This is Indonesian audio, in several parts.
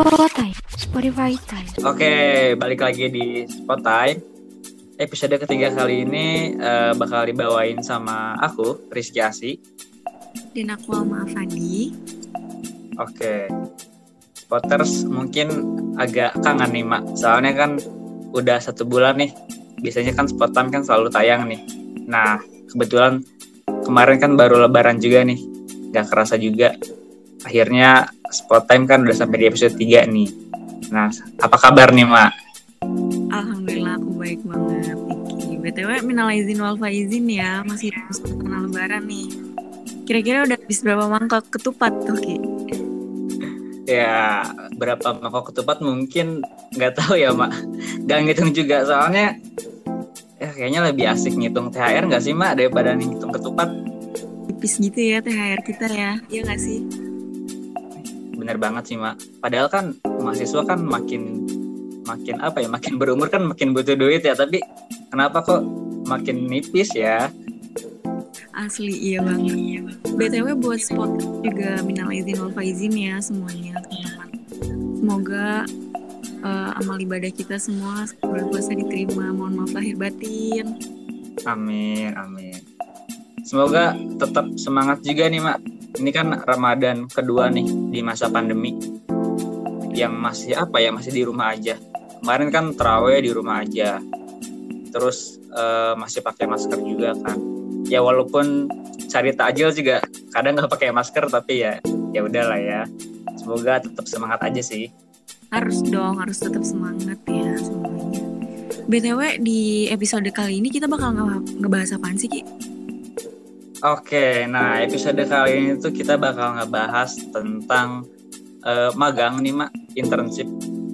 Spotify, Spotify time. Oke, balik lagi di Spotify. Episode ketiga kali ini uh, bakal dibawain sama aku, Rizky Asi. Dan aku Alma Afandi. Oke. Spotters mungkin agak kangen nih, Mak. Soalnya kan udah satu bulan nih. Biasanya kan Spot Time kan selalu tayang nih. Nah, kebetulan kemarin kan baru lebaran juga nih. Gak kerasa juga. Akhirnya Spot Time kan udah sampai di episode 3 nih. Nah, apa kabar nih, Mak? Alhamdulillah aku baik banget, Vicky. BTW minal izin wal faizin ya, masih terus terkenal lebaran nih. Kira-kira udah habis berapa mangkok ketupat tuh, Ki? Ya, berapa mangkok ketupat mungkin nggak tahu ya, Mak. Gak ngitung juga, soalnya ya kayaknya lebih asik ngitung THR nggak sih, Mak, daripada ngitung ketupat. Tipis gitu ya THR kita ya, iya nggak sih? Bener banget sih, Mak. Padahal kan mahasiswa kan makin makin apa ya makin berumur kan makin butuh duit ya. Tapi kenapa kok makin nipis ya? Asli iya banget. Iya btw buat spot juga minal izin wal faizin ya semuanya teman-teman. Semoga uh, amal ibadah kita semua bulan puasa diterima. Mohon maaf lahir batin. Amin amin. Semoga tetap semangat juga nih mak ini kan ramadan kedua nih di masa pandemi. Yang masih apa ya? Masih di rumah aja. Kemarin kan terawih di rumah aja. Terus uh, masih pakai masker juga kan. Ya walaupun cari takjil juga kadang nggak pakai masker tapi ya ya udahlah ya. Semoga tetap semangat aja sih. Harus dong harus tetap semangat ya semuanya. Btw di episode kali ini kita bakal nge ngebahas apaan sih ki Oke, nah episode kali ini tuh kita bakal ngebahas tentang uh, magang nih mak internship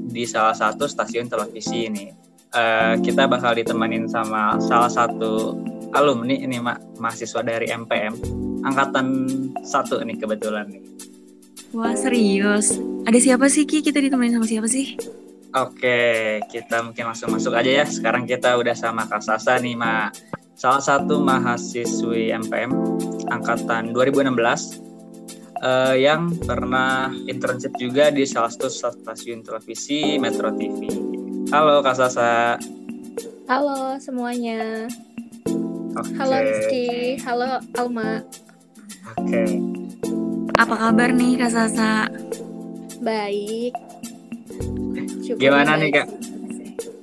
di salah satu stasiun televisi ini. Uh, kita bakal ditemenin sama salah satu alumni ini mak mahasiswa dari MPM angkatan satu nih kebetulan nih. Wah serius? Ada siapa sih Ki? Kita ditemenin sama siapa sih? Oke, kita mungkin langsung masuk aja ya. Sekarang kita udah sama Kak Sasa nih, Mak. Salah satu mahasiswi MPM angkatan 2016 uh, yang pernah internship juga di salah satu stasiun televisi Metro TV. Halo Kak Sasa. Halo semuanya. Okay. Halo Rizky, halo Alma. Oke. Okay. Apa kabar nih Kak Sasa? Baik. Syukur gimana nih Kak?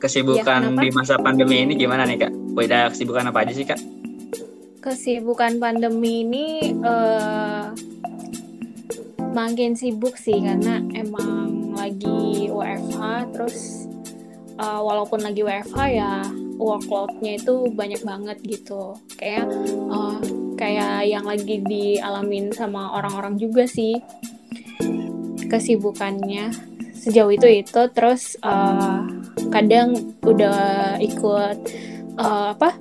Kesibukan ya, di masa pandemi ini gimana nih Kak? Beda kesibukan apa aja sih Kak? Kesibukan pandemi ini uh, makin sibuk sih karena emang lagi WFH terus uh, walaupun lagi WFH ya workloadnya itu banyak banget gitu kayak uh, kayak yang lagi dialamin sama orang-orang juga sih kesibukannya sejauh itu itu terus uh, kadang udah ikut uh, apa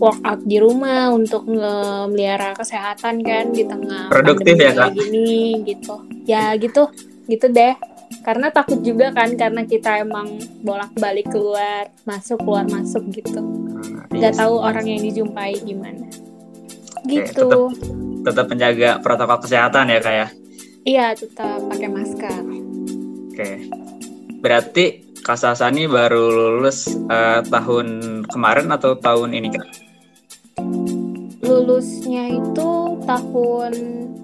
workout di rumah untuk memelihara kesehatan kan di tengah produktif ya kak? gini gitu. Ya gitu gitu deh. Karena takut juga kan karena kita emang bolak balik keluar masuk keluar masuk gitu. Nah, nggak iya tahu orang yang dijumpai gimana. Gitu. tetap, tetap menjaga protokol kesehatan ya kak ya? Iya tetap pakai masker. Oke. Berarti Kak Sasani baru lulus uh, tahun kemarin atau tahun ini kak? Lulusnya itu tahun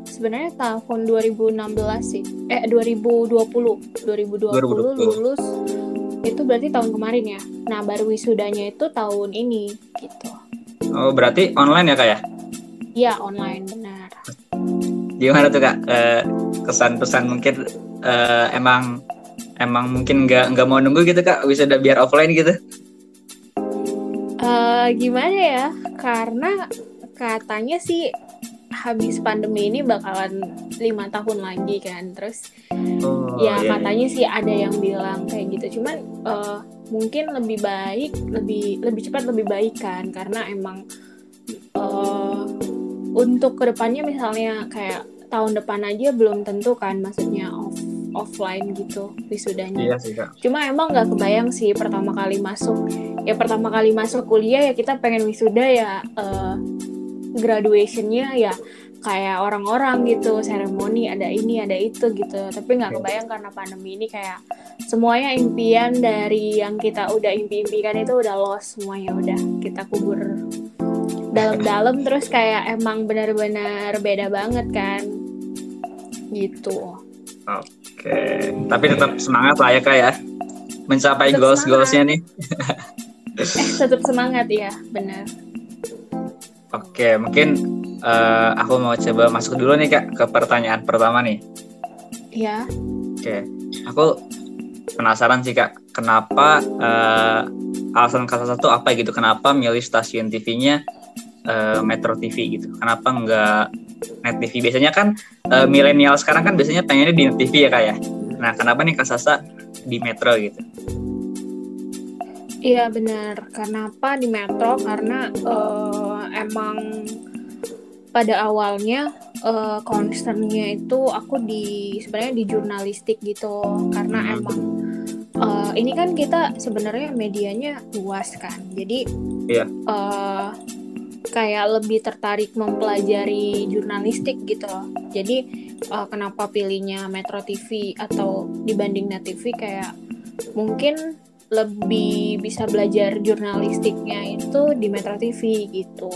sebenarnya tahun 2016 sih. Eh 2020. 2020, 2020. lulus itu berarti tahun kemarin ya. Nah, baru wisudanya itu tahun ini gitu. Oh, berarti online ya, Kak ya? Iya, online benar. Gimana tuh, Kak? Uh, kesan-pesan mungkin uh, emang emang mungkin nggak nggak mau nunggu gitu kak. Wisuda biar offline gitu. Uh, gimana ya? Karena katanya sih habis pandemi ini bakalan lima tahun lagi kan. Terus oh, ya iya, katanya iya. sih ada yang bilang kayak gitu. Cuman uh, mungkin lebih baik lebih lebih cepat lebih baik kan. Karena emang uh, untuk ke depannya misalnya kayak tahun depan aja belum tentu kan. Maksudnya off offline gitu wisudanya. Iya sih kak. Cuma emang nggak kebayang sih pertama kali masuk. Ya pertama kali masuk kuliah ya kita pengen wisuda ya uh, graduationnya ya kayak orang-orang gitu seremoni ada ini ada itu gitu tapi nggak kebayang karena pandemi ini kayak semuanya impian dari yang kita udah impi-impikan itu udah lost semuanya udah kita kubur dalam-dalam terus kayak emang benar-benar beda banget kan gitu oke. Tapi tetap semangat lah ya kak ya. Mencapai goals goalsnya nih. Tetap semangat ya benar. Oke mungkin uh, aku mau coba masuk dulu nih kak ke pertanyaan pertama nih. Iya. Oke, aku penasaran sih kak, kenapa uh, alasan kata satu apa gitu? Kenapa milih stasiun TV-nya uh, Metro TV gitu? Kenapa nggak Net TV? Biasanya kan uh, milenial sekarang kan biasanya pengennya di Net TV ya kak ya. Nah, kenapa nih Kak Sasa di Metro gitu? Iya benar. Kenapa di Metro? Karena uh, emang pada awalnya uh, concernnya itu aku di sebenarnya di jurnalistik gitu karena hmm. emang uh, ini kan kita sebenarnya medianya luas kan jadi yeah. Iya. uh, kayak lebih tertarik mempelajari jurnalistik gitu jadi uh, kenapa pilihnya Metro TV atau dibanding Net TV kayak mungkin lebih bisa belajar jurnalistiknya itu di Metro TV gitu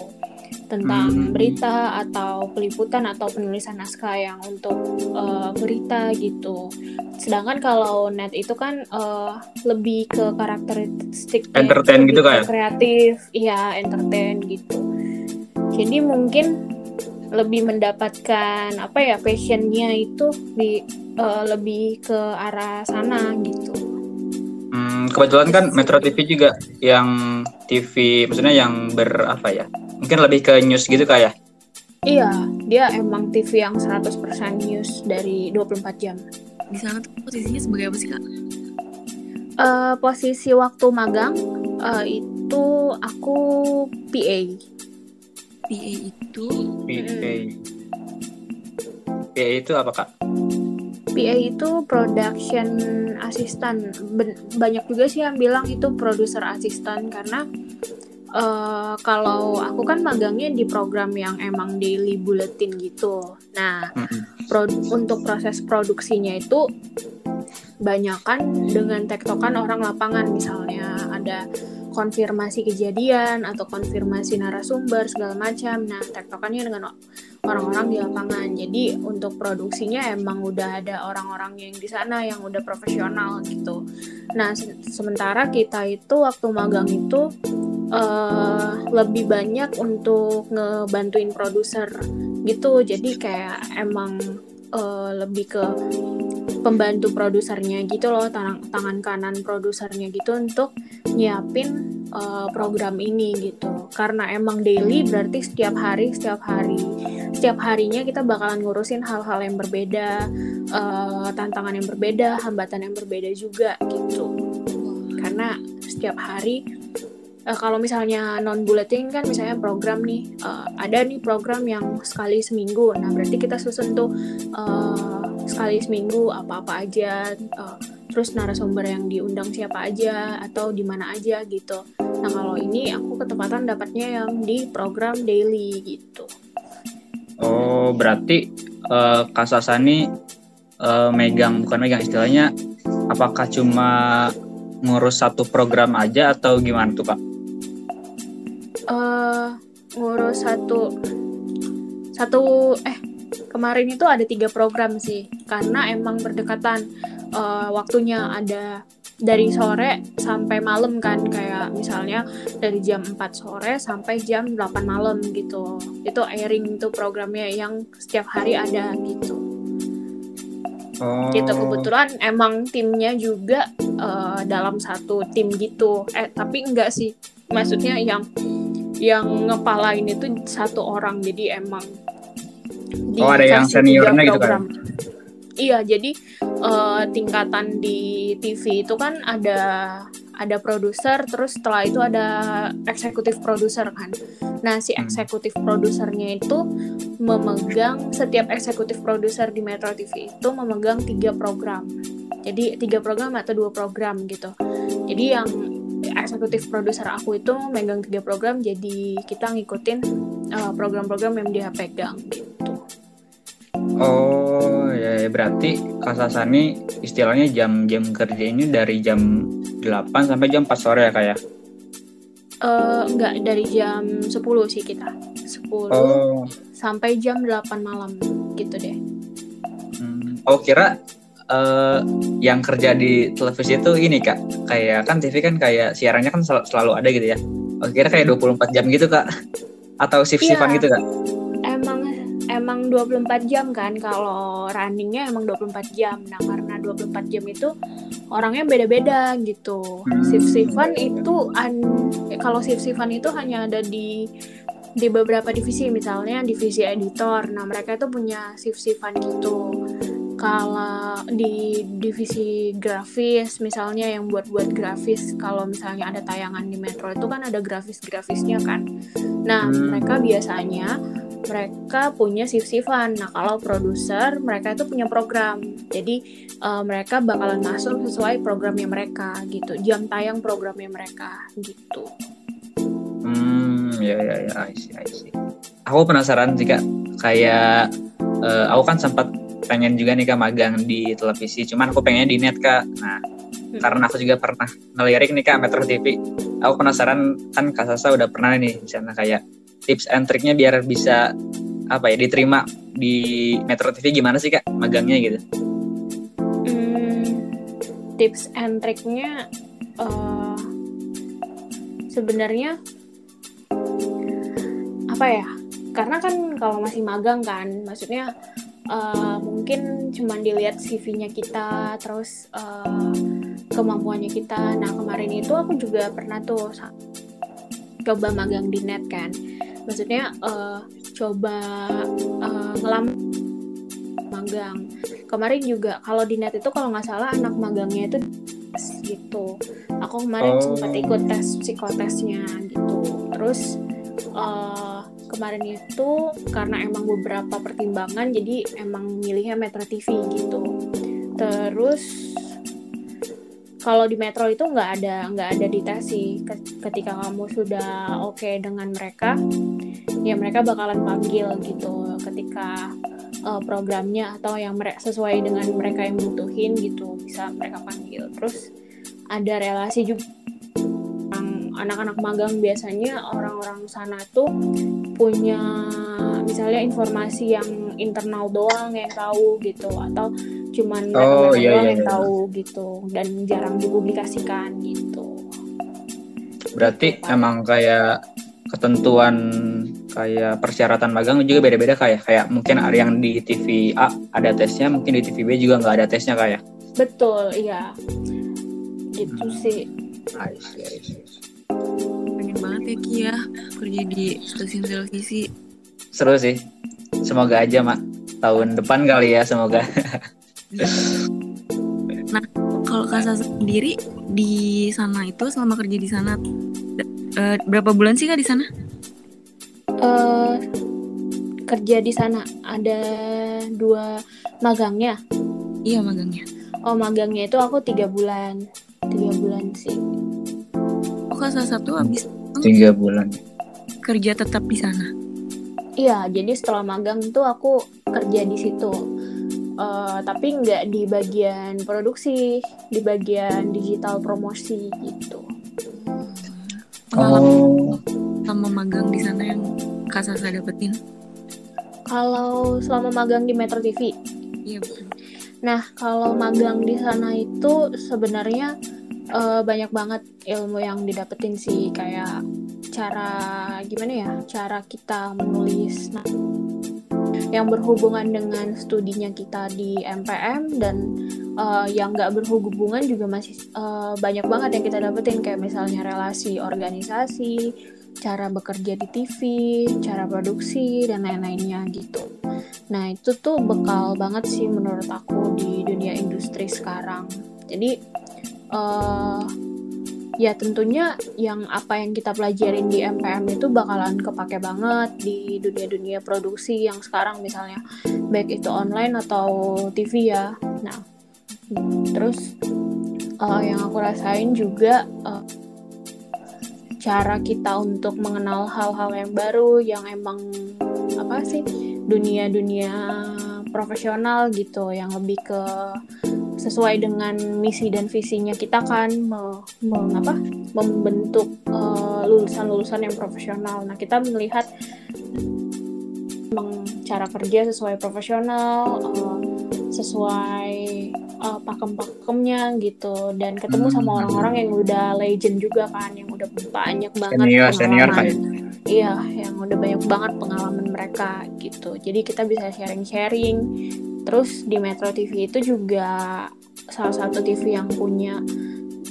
tentang hmm. berita atau peliputan atau penulisan naskah yang untuk uh, berita gitu. Sedangkan kalau net itu kan uh, lebih ke karakteristik entertain gitu kan? Kreatif, iya entertain gitu. Jadi mungkin lebih mendapatkan apa ya passionnya itu di uh, lebih ke arah sana gitu. Hmm, kebetulan kan Metro TV juga yang TV maksudnya yang ber apa ya mungkin lebih ke news gitu kayak ya? Iya, dia emang TV yang 100% news dari 24 jam. Di sana tuh posisinya sebagai apa sih, Kak? Uh, posisi waktu magang uh, itu aku PA. PA itu PA. PA itu apa, Kak? PA itu production assistant. Ben banyak juga sih yang bilang itu producer assistant karena uh, kalau aku kan magangnya di program yang emang daily bulletin gitu. Nah, pro untuk proses produksinya itu banyak kan dengan tektokan orang lapangan misalnya ada konfirmasi kejadian atau konfirmasi narasumber segala macam. Nah, tektokannya dengan orang-orang di lapangan. Jadi untuk produksinya emang udah ada orang-orang yang di sana yang udah profesional gitu. Nah, se sementara kita itu waktu magang itu uh, lebih banyak untuk ngebantuin produser gitu jadi kayak emang uh, lebih ke pembantu produsernya gitu loh tangan tangan kanan produsernya gitu untuk nyiapin uh, program ini gitu. Karena emang daily berarti setiap hari setiap hari setiap harinya kita bakalan ngurusin hal-hal yang berbeda uh, tantangan yang berbeda hambatan yang berbeda juga gitu. Karena setiap hari uh, kalau misalnya non bulletin kan misalnya program nih uh, ada nih program yang sekali seminggu. Nah berarti kita susun tuh uh, sekali seminggu apa-apa aja uh, terus narasumber yang diundang siapa aja atau di mana aja gitu nah kalau ini aku ketepatan dapatnya yang di program daily gitu oh berarti uh, Kasasani uh, megang bukan megang istilahnya apakah cuma ngurus satu program aja atau gimana tuh kak? uh, ngurus satu satu eh kemarin itu ada tiga program sih. Karena emang berdekatan uh, waktunya ada dari sore sampai malam kan. Kayak misalnya dari jam 4 sore sampai jam 8 malam gitu. Itu airing itu programnya yang setiap hari ada gitu. Oh. gitu kebetulan emang timnya juga uh, dalam satu tim gitu. Eh tapi enggak sih. Maksudnya yang yang ngepalain itu satu orang. Jadi emang oh ada yang seniornya gitu kan? iya jadi uh, tingkatan di TV itu kan ada ada produser terus setelah itu ada eksekutif produser kan. Nah si hmm. eksekutif produsernya itu memegang setiap eksekutif produser di Metro TV itu memegang tiga program. Jadi tiga program atau dua program gitu. Jadi yang eksekutif produser aku itu megang tiga program jadi kita ngikutin uh, program-program yang dia pegang gitu Oh ya, ya berarti Kasasani istilahnya jam-jam kerja ini dari jam 8 sampai jam 4 sore ya kayak? Uh, enggak dari jam 10 sih kita 10 oh. sampai jam 8 malam gitu deh hmm. oh kira uh, yang kerja di televisi itu ini kak. Kayak kan TV kan kayak siarannya kan sel selalu ada gitu ya. Oh kira kayak 24 jam gitu kak. Atau shift-shiftan yeah. gitu kak? Emang 24 jam kan. Kalau runningnya emang 24 jam. Nah karena 24 jam itu orangnya beda-beda gitu. Hmm. shift shiftan itu an kalau shift shiftan itu hanya ada di di beberapa divisi. Misalnya divisi editor. Nah mereka itu punya shift shiftan gitu kalau di divisi grafis misalnya yang buat-buat grafis kalau misalnya ada tayangan di Metro itu kan ada grafis-grafisnya kan nah hmm. mereka biasanya mereka punya shift-shiftan. Nah, kalau produser, mereka itu punya program. Jadi, uh, mereka bakalan masuk sesuai programnya mereka gitu. Jam tayang programnya mereka gitu. Hmm, ya ya ya, I see, I see. Aku penasaran jika kayak uh, aku kan sempat pengen juga nih kak magang di televisi, cuman aku pengennya di net kak. Nah, hmm. karena aku juga pernah ngelirik nih kak Metro TV. Aku penasaran kan Kak Sasa udah pernah nih di sana kayak tips and triknya biar bisa apa ya diterima di Metro TV gimana sih kak magangnya gitu? Hmm, tips and triknya uh, sebenarnya apa ya? Karena kan kalau masih magang kan, maksudnya uh, mungkin cuma dilihat CV-nya kita, terus uh, kemampuannya kita. Nah kemarin itu aku juga pernah tuh coba magang di net kan maksudnya uh, coba uh, ngelam magang kemarin juga kalau di net itu kalau nggak salah anak magangnya itu gitu aku kemarin oh. sempat ikut tes psikotesnya gitu terus uh, kemarin itu karena emang beberapa pertimbangan jadi emang milihnya Metro TV gitu. Terus kalau di metro itu nggak ada nggak ada ditesi ketika kamu sudah oke okay dengan mereka ya mereka bakalan panggil gitu ketika uh, programnya atau yang mereka sesuai dengan mereka yang butuhin gitu bisa mereka panggil. Terus ada relasi juga anak-anak magang biasanya orang-orang sana tuh punya misalnya informasi yang internal doang yang tahu gitu atau cuman oh, iya, doang iya, yang iya. tahu gitu dan jarang dipublikasikan gitu. Berarti gitu, emang kayak ketentuan kayak persyaratan magang juga beda-beda kayak kayak mungkin ada yang di TV A ada tesnya mungkin di TV B juga nggak ada tesnya kayak betul iya gitu hmm. sih I see, I see. Pengen banget ya Kia ya, kerja di stasiun televisi seru sih semoga aja mak tahun depan kali ya semoga nah kalau Kasa sendiri di sana itu selama kerja di sana uh, berapa bulan sih kak di sana? Uh, kerja di sana ada dua magangnya. Iya magangnya. Oh magangnya itu aku tiga bulan, tiga bulan sih. Oh kak salah satu habis tiga bulan. Kerja tetap di sana. Iya, jadi setelah magang tuh aku kerja di situ uh, tapi nggak di bagian produksi di bagian digital promosi gitu pengalaman oh. sama magang di sana yang kak Sasa dapetin kalau selama magang di Metro TV iya betul nah kalau magang di sana itu sebenarnya uh, banyak banget ilmu yang didapetin sih kayak cara gimana ya cara kita menulis nah yang berhubungan dengan studinya kita di MPM dan uh, yang nggak berhubungan juga masih uh, banyak banget yang kita dapetin kayak misalnya relasi organisasi, cara bekerja di TV, cara produksi dan lain-lainnya gitu. Nah itu tuh bekal banget sih menurut aku di dunia industri sekarang. Jadi uh, ya tentunya yang apa yang kita pelajarin di MPM itu bakalan kepake banget di dunia-dunia produksi yang sekarang misalnya baik itu online atau TV ya. Nah, terus uh, yang aku rasain juga uh, cara kita untuk mengenal hal-hal yang baru yang emang apa sih dunia-dunia profesional gitu yang lebih ke sesuai dengan misi dan visinya kita kan me, me, apa, membentuk lulusan lulusan-lulusan yang profesional. Nah kita melihat cara kerja sesuai profesional, uh, sesuai uh, pakem-pakemnya gitu dan ketemu sama hmm. orang-orang yang udah legend juga kan yang udah banyak banget senior, pengalaman senior kan? iya yang udah banyak banget pengalaman mereka gitu jadi kita bisa sharing-sharing terus di Metro TV itu juga salah satu TV yang punya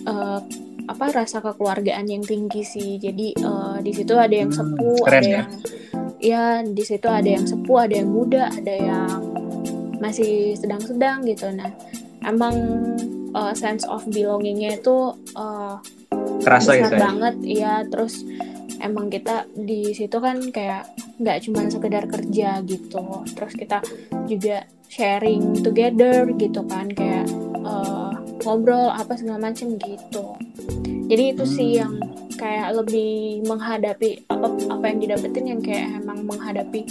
uh, apa rasa kekeluargaan yang tinggi sih jadi uh, di situ ada yang hmm, sepuh hmm, ada ya? yang ya di situ ada yang sepuh ada yang muda ada yang masih sedang-sedang gitu nah emang uh, sense of belongingnya itu uh, kerasa besar gitu ya? banget ya terus emang kita di situ kan kayak nggak cuma sekedar kerja gitu terus kita juga sharing together gitu kan kayak uh, ngobrol apa segala macem gitu. Jadi itu sih hmm. yang kayak lebih menghadapi apa apa yang didapetin yang kayak emang menghadapi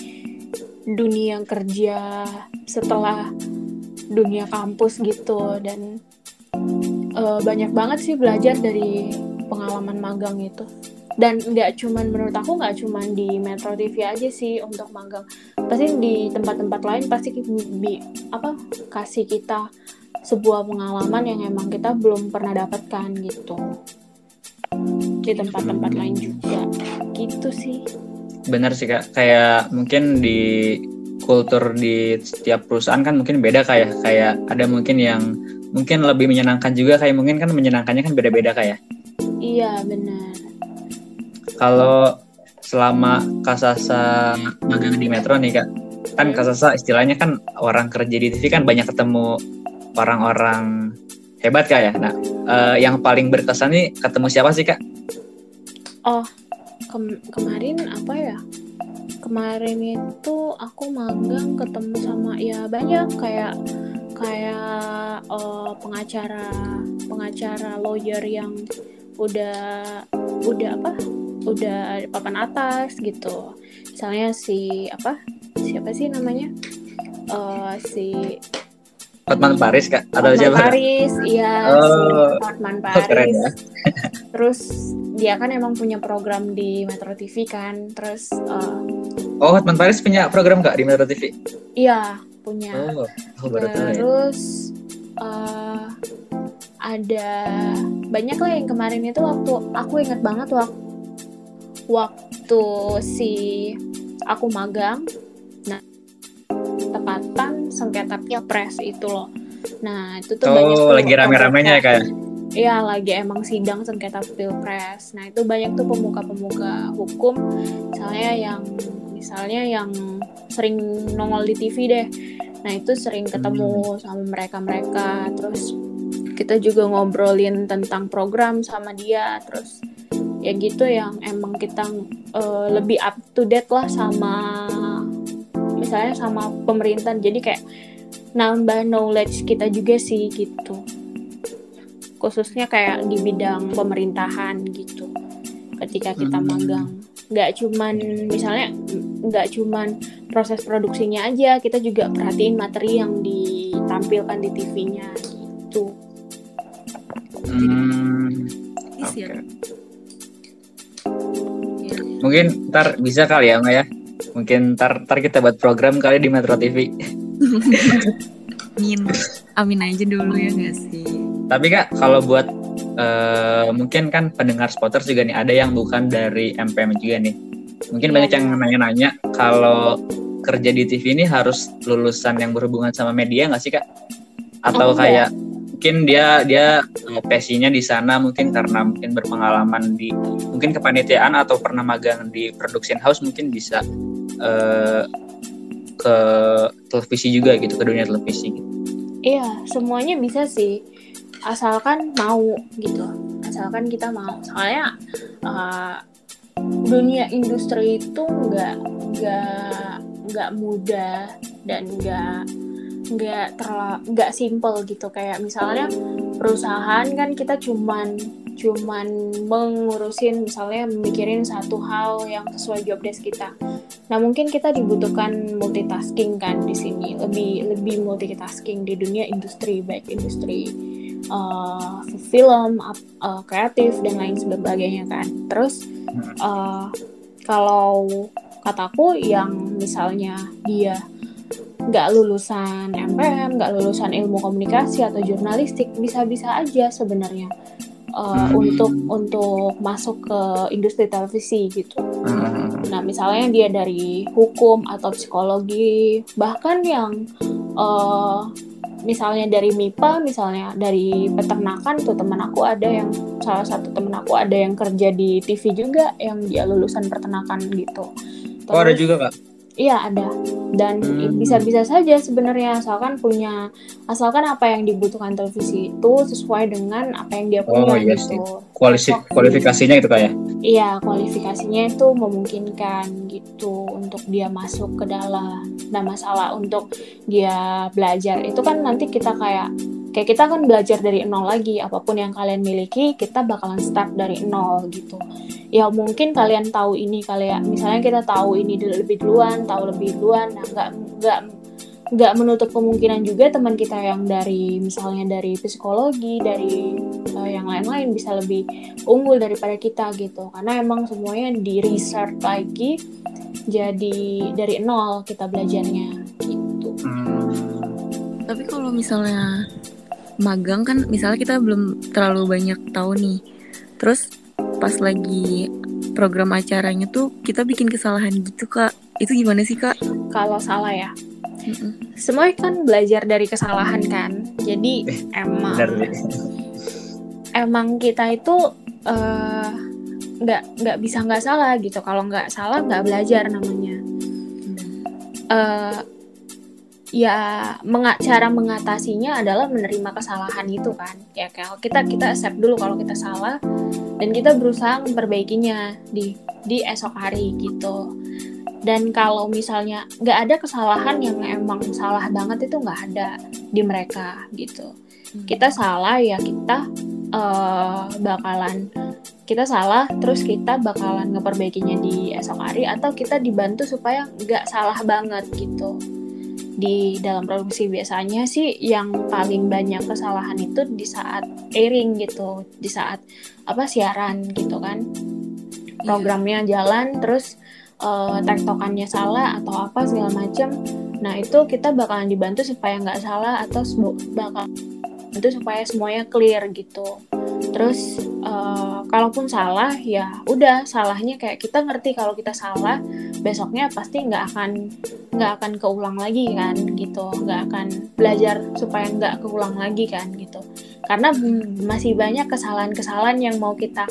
dunia kerja setelah dunia kampus gitu. Dan uh, banyak banget sih belajar dari pengalaman magang itu dan nggak cuman menurut aku nggak cuman di Metro TV aja sih untuk magang. Pasti di tempat-tempat lain pasti bi, apa kasih kita sebuah pengalaman yang emang kita belum pernah dapatkan gitu. Di tempat-tempat lain juga. Gitu sih. Benar sih kak. Kayak mungkin di kultur di setiap perusahaan kan mungkin beda kayak kayak ada mungkin yang mungkin lebih menyenangkan juga kayak mungkin kan menyenangkannya kan beda-beda kayak. Iya benar. Kalau selama Kasasa magang di Metro nih kak, kan iya. Kasasa istilahnya kan orang kerja di TV kan banyak ketemu orang-orang hebat kak ya. Nah, uh, yang paling berkesan nih ketemu siapa sih kak? Oh, ke kemarin apa ya? kemarin itu aku magang ketemu sama ya banyak kayak kayak uh, pengacara pengacara lawyer yang udah udah apa udah papan atas gitu misalnya si apa siapa sih namanya uh, si Hotman Paris kak atau Hotman siapa? Paris, iya oh, si Hotman oh, Paris. ya. Terus dia kan emang punya program di Metro TV kan, terus uh, Oh, Hotman Paris punya program kak di Metro TV? Iya, punya. Oh, oh baru ya. Terus uh, ada banyak lah yang kemarin itu waktu aku inget banget waktu waktu si aku magang. Nah, tepatan sengketa pilpres itu loh. Nah, itu tuh oh, banyak lagi rame-ramenya ya kayak. Iya lagi emang sidang sengketa pilpres. Nah itu banyak tuh pemuka-pemuka hukum, misalnya yang misalnya yang sering nongol di TV deh nah itu sering ketemu hmm. sama mereka-mereka terus kita juga ngobrolin tentang program sama dia terus ya gitu yang emang kita uh, lebih up to date lah sama misalnya sama pemerintah jadi kayak nambah knowledge kita juga sih gitu. Khususnya kayak di bidang pemerintahan gitu. Ketika kita hmm. magang. Nggak cuman misalnya nggak cuman proses produksinya aja kita juga perhatiin materi yang ditampilkan di TV-nya gitu. Hmm, okay. Ya. mungkin ntar bisa kali ya Maya mungkin ntar ntar kita buat program kali di Metro TV amin amin aja dulu ya nggak sih tapi kak kalau buat uh, mungkin kan pendengar spotter juga nih ada yang bukan dari MPM juga nih. Mungkin banyak yang nanya-nanya kalau kerja di TV ini harus lulusan yang berhubungan sama media nggak sih kak? Atau oh, kayak ya. Mungkin dia dia passionnya di sana mungkin karena mungkin berpengalaman di mungkin kepanitiaan atau pernah magang di production house mungkin bisa uh, ke televisi juga gitu ke dunia televisi. Gitu. Iya semuanya bisa sih asalkan mau gitu asalkan kita mau soalnya uh, dunia industri itu nggak nggak nggak mudah dan nggak nggak terlalu nggak simple gitu kayak misalnya perusahaan kan kita cuman cuman mengurusin misalnya mikirin satu hal yang sesuai job desk kita. Nah mungkin kita dibutuhkan multitasking kan di sini lebih lebih multitasking di dunia industri baik industri uh, film, uh, kreatif dan lain sebagainya kan. Terus uh, kalau kataku yang misalnya dia nggak lulusan MPM, nggak lulusan ilmu komunikasi atau jurnalistik, bisa-bisa aja sebenarnya uh, hmm. untuk untuk masuk ke industri televisi gitu. Hmm. Nah, misalnya dia dari hukum atau psikologi, bahkan yang uh, misalnya dari MIPA, misalnya dari peternakan tuh teman aku ada yang salah satu teman aku ada yang kerja di TV juga yang dia lulusan peternakan gitu. Terus, oh ada juga kak? Iya ada dan hmm. bisa-bisa saja sebenarnya asalkan punya asalkan apa yang dibutuhkan televisi itu sesuai dengan apa yang dia punya oh, iya gitu. Kualisi, kualifikasinya itu kayak? Ya? Iya kualifikasinya itu memungkinkan gitu untuk dia masuk ke dalam. Nah masalah untuk dia belajar itu kan nanti kita kayak kayak kita kan belajar dari nol lagi. Apa pun yang kalian miliki kita bakalan start dari nol gitu. Ya mungkin kalian tahu ini kalian misalnya kita tahu ini lebih duluan tahu lebih duluan. Nah nggak nggak nggak menutup kemungkinan juga teman kita yang dari misalnya dari psikologi dari uh, yang lain-lain bisa lebih unggul daripada kita gitu. Karena emang semuanya di research lagi jadi dari nol kita belajarnya gitu. Hmm. tapi kalau misalnya magang kan misalnya kita belum terlalu banyak tahu nih. Terus pas lagi program acaranya tuh kita bikin kesalahan gitu kak. Itu gimana sih kak? Kalau salah ya? Mm-mm. semua kan belajar dari kesalahan kan? Jadi eh, emang emang kita itu uh, nggak nggak bisa nggak salah gitu. Kalau nggak salah nggak belajar namanya. Uh, ya menga cara mengatasinya adalah menerima kesalahan itu kan. Ya kalau kita kita accept dulu kalau kita salah dan kita berusaha memperbaikinya di di esok hari gitu. Dan kalau misalnya nggak ada kesalahan yang emang salah banget itu nggak ada di mereka gitu. Hmm. kita salah ya kita uh, bakalan kita salah terus kita bakalan ngeperbaikinya di esok hari atau kita dibantu supaya nggak salah banget gitu di dalam produksi biasanya sih yang paling banyak kesalahan itu di saat airing gitu, di saat apa siaran gitu kan. Iya. Programnya jalan terus uh, tektokannya salah atau apa segala macam. Nah, itu kita bakalan dibantu supaya nggak salah atau bakal itu supaya semuanya clear gitu terus uh, kalaupun salah ya udah salahnya kayak kita ngerti kalau kita salah besoknya pasti nggak akan nggak akan keulang lagi kan gitu. Nggak akan belajar supaya nggak keulang lagi kan gitu. Karena masih banyak kesalahan-kesalahan yang mau kita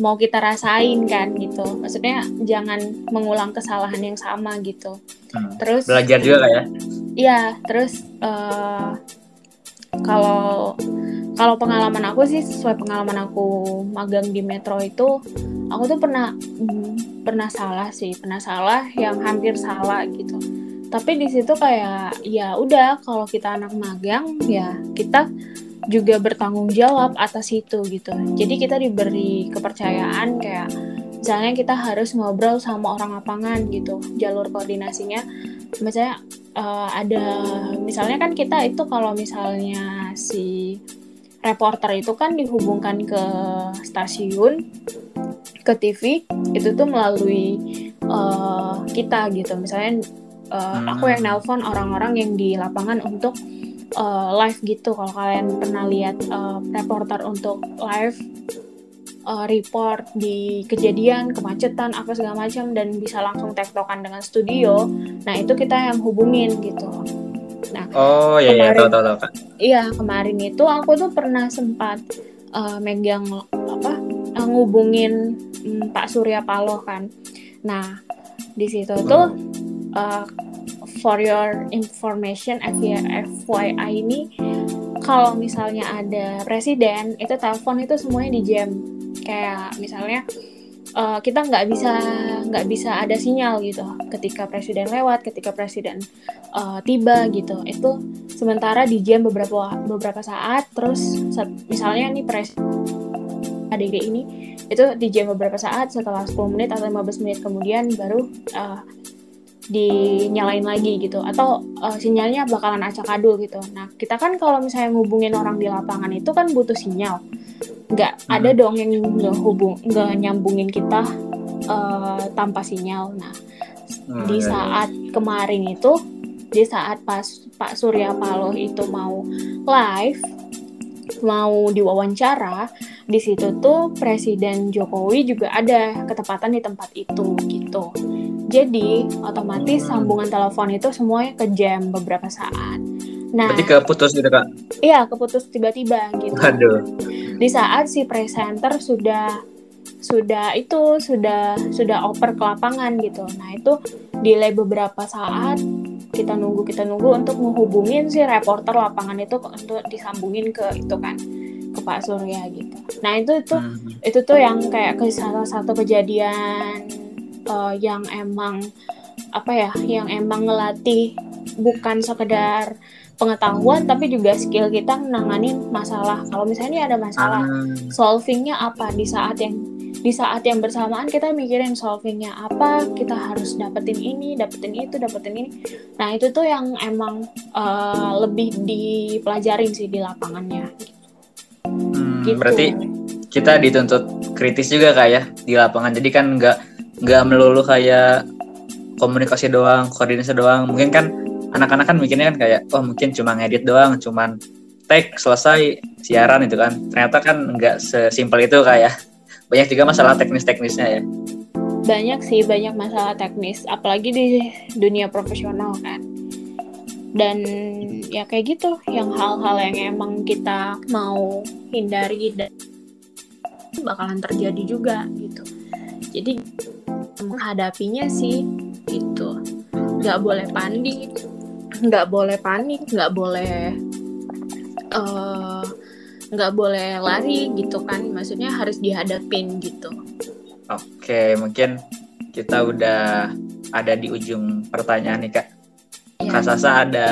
mau kita rasain kan gitu. Maksudnya jangan mengulang kesalahan yang sama gitu. Hmm. terus belajar juga lah ya. Iya terus uh, kalau kalau pengalaman aku sih sesuai pengalaman aku magang di Metro itu aku tuh pernah hmm, pernah salah sih pernah salah yang hampir salah gitu. Tapi di situ kayak ya udah kalau kita anak magang ya kita juga bertanggung jawab atas itu gitu. Jadi kita diberi kepercayaan kayak misalnya kita harus ngobrol sama orang lapangan gitu jalur koordinasinya. Misalnya uh, ada misalnya kan kita itu kalau misalnya si reporter itu kan dihubungkan ke stasiun ke TV itu tuh melalui uh, kita gitu. Misalnya uh, aku yang nelpon orang-orang yang di lapangan untuk uh, live gitu. Kalau kalian pernah lihat uh, reporter untuk live uh, report di kejadian kemacetan apa segala macam dan bisa langsung tektokan dengan studio nah itu kita yang hubungin gitu oh iya iya tahu tahu tahu. Iya kemarin itu aku tuh pernah sempat uh, megang apa uh, ngubungin um, Pak Surya Paloh kan. Nah di situ hmm. tuh uh, for your information FYI ini kalau misalnya ada presiden itu telepon itu semuanya di jam. Kayak misalnya uh, kita nggak bisa nggak bisa ada sinyal gitu. Ketika presiden lewat ketika presiden uh, tiba gitu. Itu sementara di jam beberapa beberapa saat. Terus misalnya nih presiden ADD ini itu di jam beberapa saat setelah 10 menit atau 15 menit kemudian baru uh, dinyalain lagi gitu. Atau uh, sinyalnya bakalan acak adul gitu. Nah kita kan kalau misalnya ngubungin orang di lapangan itu kan butuh sinyal, nggak hmm. ada dong yang nggak hubung nggak nyambungin kita uh, tanpa sinyal. Nah hmm, di iya, iya. saat kemarin itu di saat pas Pak Surya Paloh itu mau live mau diwawancara di situ tuh Presiden Jokowi juga ada ketepatan di tempat itu gitu jadi otomatis sambungan telepon itu semuanya ke jam beberapa saat. Nah, berarti keputus gitu kak? Iya keputus tiba-tiba gitu. Aduh. Di saat si presenter sudah sudah itu sudah sudah oper ke lapangan gitu. Nah itu delay beberapa saat kita nunggu kita nunggu untuk menghubungin si reporter lapangan itu untuk disambungin ke itu kan ke Pak Surya gitu. Nah itu itu hmm. itu tuh yang kayak ke salah satu kejadian uh, yang emang apa ya yang emang ngelatih bukan sekedar pengetahuan tapi juga skill kita menangani masalah. Kalau misalnya ini ada masalah ah. solvingnya apa? Di saat yang di saat yang bersamaan kita mikirin solvingnya apa kita harus dapetin ini dapetin itu dapetin ini. Nah itu tuh yang emang uh, lebih dipelajarin sih di lapangannya. Hmm, gitu. berarti kita dituntut kritis juga kak ya di lapangan. Jadi kan nggak nggak melulu kayak komunikasi doang koordinasi doang. Mungkin kan anak-anak kan mikirnya kan kayak oh mungkin cuma ngedit doang cuman tag selesai siaran itu kan. Ternyata kan nggak sesimpel itu kayak banyak juga masalah teknis-teknisnya ya. Banyak sih banyak masalah teknis apalagi di dunia profesional kan. Dan ya kayak gitu yang hal-hal yang emang kita mau hindari dan bakalan terjadi juga gitu. Jadi menghadapinya sih itu. Nggak boleh panik nggak boleh panik nggak boleh uh, nggak boleh lari gitu kan maksudnya harus dihadapin gitu oke mungkin kita udah ada di ujung pertanyaan nih kak ya. kak Sasa ada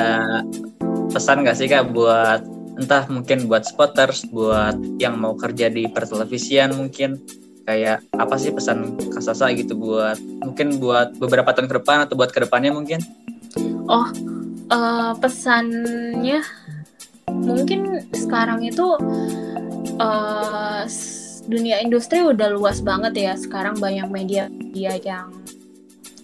pesan nggak sih kak buat entah mungkin buat spotters buat yang mau kerja di pertelevisian mungkin kayak apa sih pesan Kasasa gitu buat mungkin buat beberapa tahun ke depan atau buat ke depannya mungkin? Oh, uh, pesannya mungkin sekarang itu uh, dunia industri udah luas banget ya. Sekarang banyak media-media yang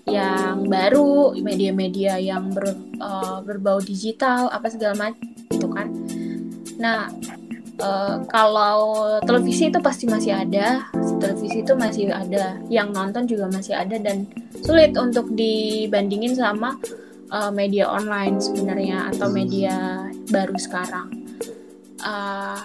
yang baru, media-media yang ber, uh, berbau digital, apa segala macam gitu kan. Nah, uh, kalau televisi itu pasti masih ada televisi itu masih ada yang nonton juga masih ada dan sulit untuk dibandingin sama uh, media online sebenarnya atau media baru sekarang uh,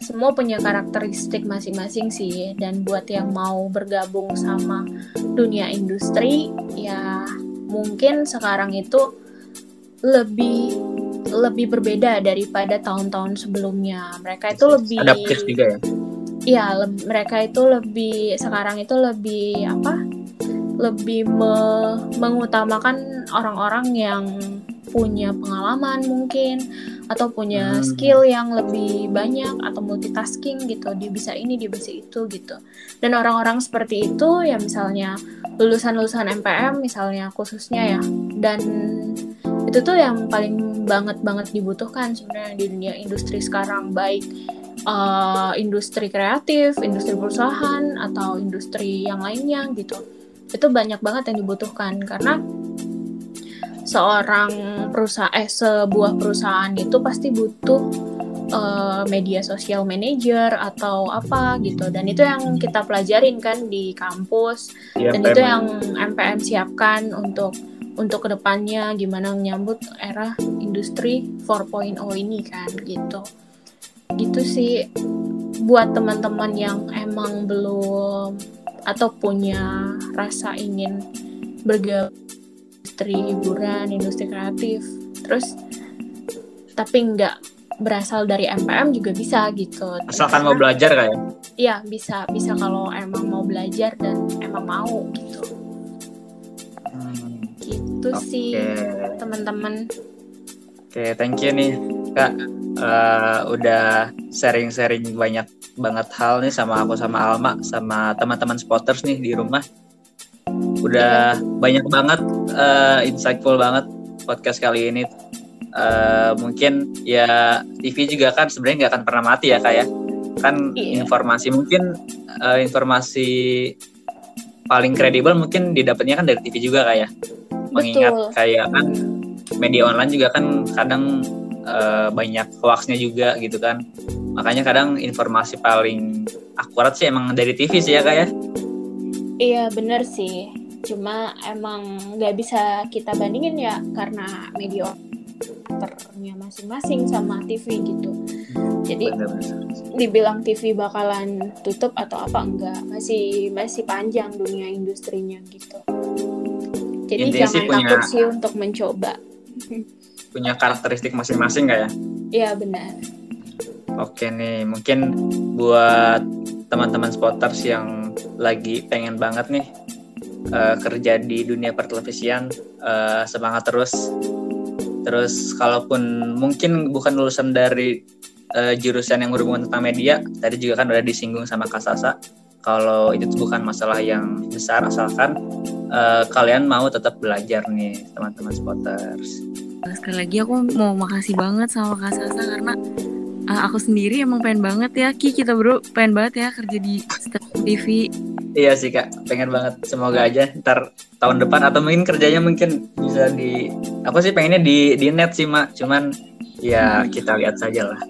semua punya karakteristik masing-masing sih dan buat yang mau bergabung sama dunia industri ya mungkin sekarang itu lebih lebih berbeda daripada tahun-tahun sebelumnya. Mereka itu lebih adaptif juga ya. Iya, mereka itu lebih sekarang itu lebih apa? Lebih me mengutamakan orang-orang yang punya pengalaman mungkin atau punya hmm. skill yang lebih banyak atau multitasking gitu. Dia bisa ini dia bisa itu gitu. Dan orang-orang seperti itu ya misalnya lulusan-lulusan MPM misalnya khususnya ya. Dan itu tuh yang paling banget banget dibutuhkan sebenarnya di dunia industri sekarang. Baik uh, industri kreatif, industri perusahaan atau industri yang lainnya gitu itu banyak banget yang dibutuhkan. Karena seorang perusahaan eh sebuah perusahaan itu pasti butuh uh, media sosial manager atau apa gitu. Dan itu yang kita pelajarin kan di kampus. Ya, dan itu yang MPM siapkan untuk untuk ke depannya gimana menyambut era industri 4.0 ini kan gitu. Gitu sih. Buat teman-teman yang emang belum atau punya rasa ingin bergabung industri hiburan industri kreatif. Terus tapi nggak berasal dari MPM juga bisa gitu. Asalkan mau belajar kayak. Iya bisa bisa kalau emang mau belajar dan emang mau gitu. Gitu okay. sih teman-teman. Oke okay, thank you nih kak uh, udah sharing-sharing banyak banget hal nih sama aku sama Alma sama teman-teman spotters nih di rumah. Udah banyak banget uh, insightful banget podcast kali ini. Uh, mungkin ya TV juga kan sebenarnya nggak akan pernah mati ya kayak ya. kan iya. informasi mungkin uh, informasi paling kredibel mungkin didapatnya kan dari TV juga kayak ya. mengingat kayak kan media online juga kan kadang uh, banyak hoaxnya juga gitu kan. Makanya kadang informasi paling akurat sih emang dari TV sih ya kak ya. Iya bener sih. Cuma emang nggak bisa kita bandingin ya karena media ternya masing-masing sama TV gitu. Jadi dibilang TV bakalan tutup atau apa enggak masih masih panjang dunia industrinya gitu. Jadi Intinya jangan punya... takut sih untuk mencoba punya karakteristik masing-masing gak ya? Iya benar. Oke nih, mungkin buat teman-teman spotters yang lagi pengen banget nih uh, kerja di dunia pertelevisian, uh, semangat terus. Terus kalaupun mungkin bukan lulusan dari uh, jurusan yang berhubungan tentang media, tadi juga kan udah disinggung sama Kasasa. Kalau itu bukan masalah yang besar, asalkan uh, kalian mau tetap belajar nih, teman-teman spotters sekali lagi aku mau makasih banget sama Kak Sasa karena uh, aku sendiri emang pengen banget ya Ki. Kita bro pengen banget ya kerja di TV iya sih kak. Pengen banget. Semoga aja ntar tahun depan atau mungkin kerjanya mungkin bisa di aku sih pengennya di di net sih mak. Cuman ya hmm. kita lihat saja lah.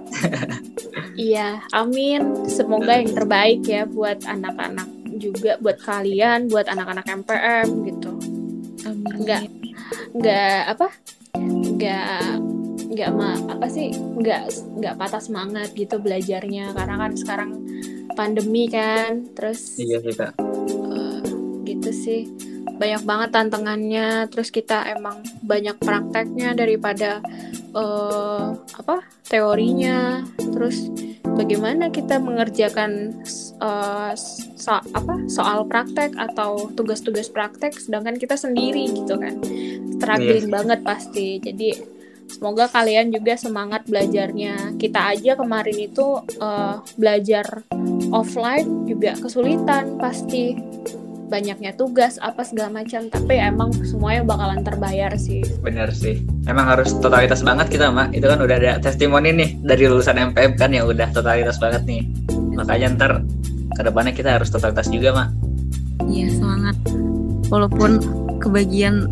Iya amin. Semoga yang terbaik ya buat anak-anak juga buat kalian buat anak-anak MPM gitu. Amin. nggak nggak apa nggak nggak ma apa sih nggak nggak patah semangat gitu belajarnya. Karena kan sekarang pandemi kan terus iya sih kak. uh, gitu sih. Banyak banget tantangannya. Terus kita emang banyak prakteknya daripada uh, apa teorinya. Terus bagaimana kita mengerjakan uh, so, apa soal praktek atau tugas-tugas praktek sedangkan kita sendiri gitu kan? Struggling yeah. banget pasti. Jadi semoga kalian juga semangat belajarnya. Kita aja kemarin itu uh, belajar offline juga kesulitan pasti banyaknya tugas apa segala macam. Tapi emang semuanya bakalan terbayar sih. Bener sih. Emang harus totalitas banget kita mak. Itu kan udah ada testimoni nih dari lulusan MPM kan yang udah totalitas banget nih. Makanya ntar ke depannya kita harus totalitas juga mak. Iya semangat. Walaupun kebagian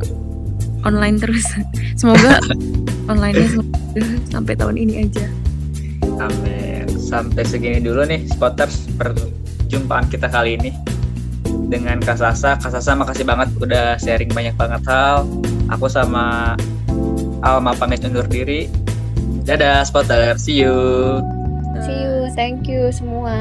online terus. Semoga online sampai tahun ini aja. Amin. Sampai segini dulu nih spotters perjumpaan kita kali ini dengan Kasasa. Kasasa makasih banget udah sharing banyak banget hal. Aku sama Alma pamit undur diri. Dadah spotter, see you. See you, thank you semua.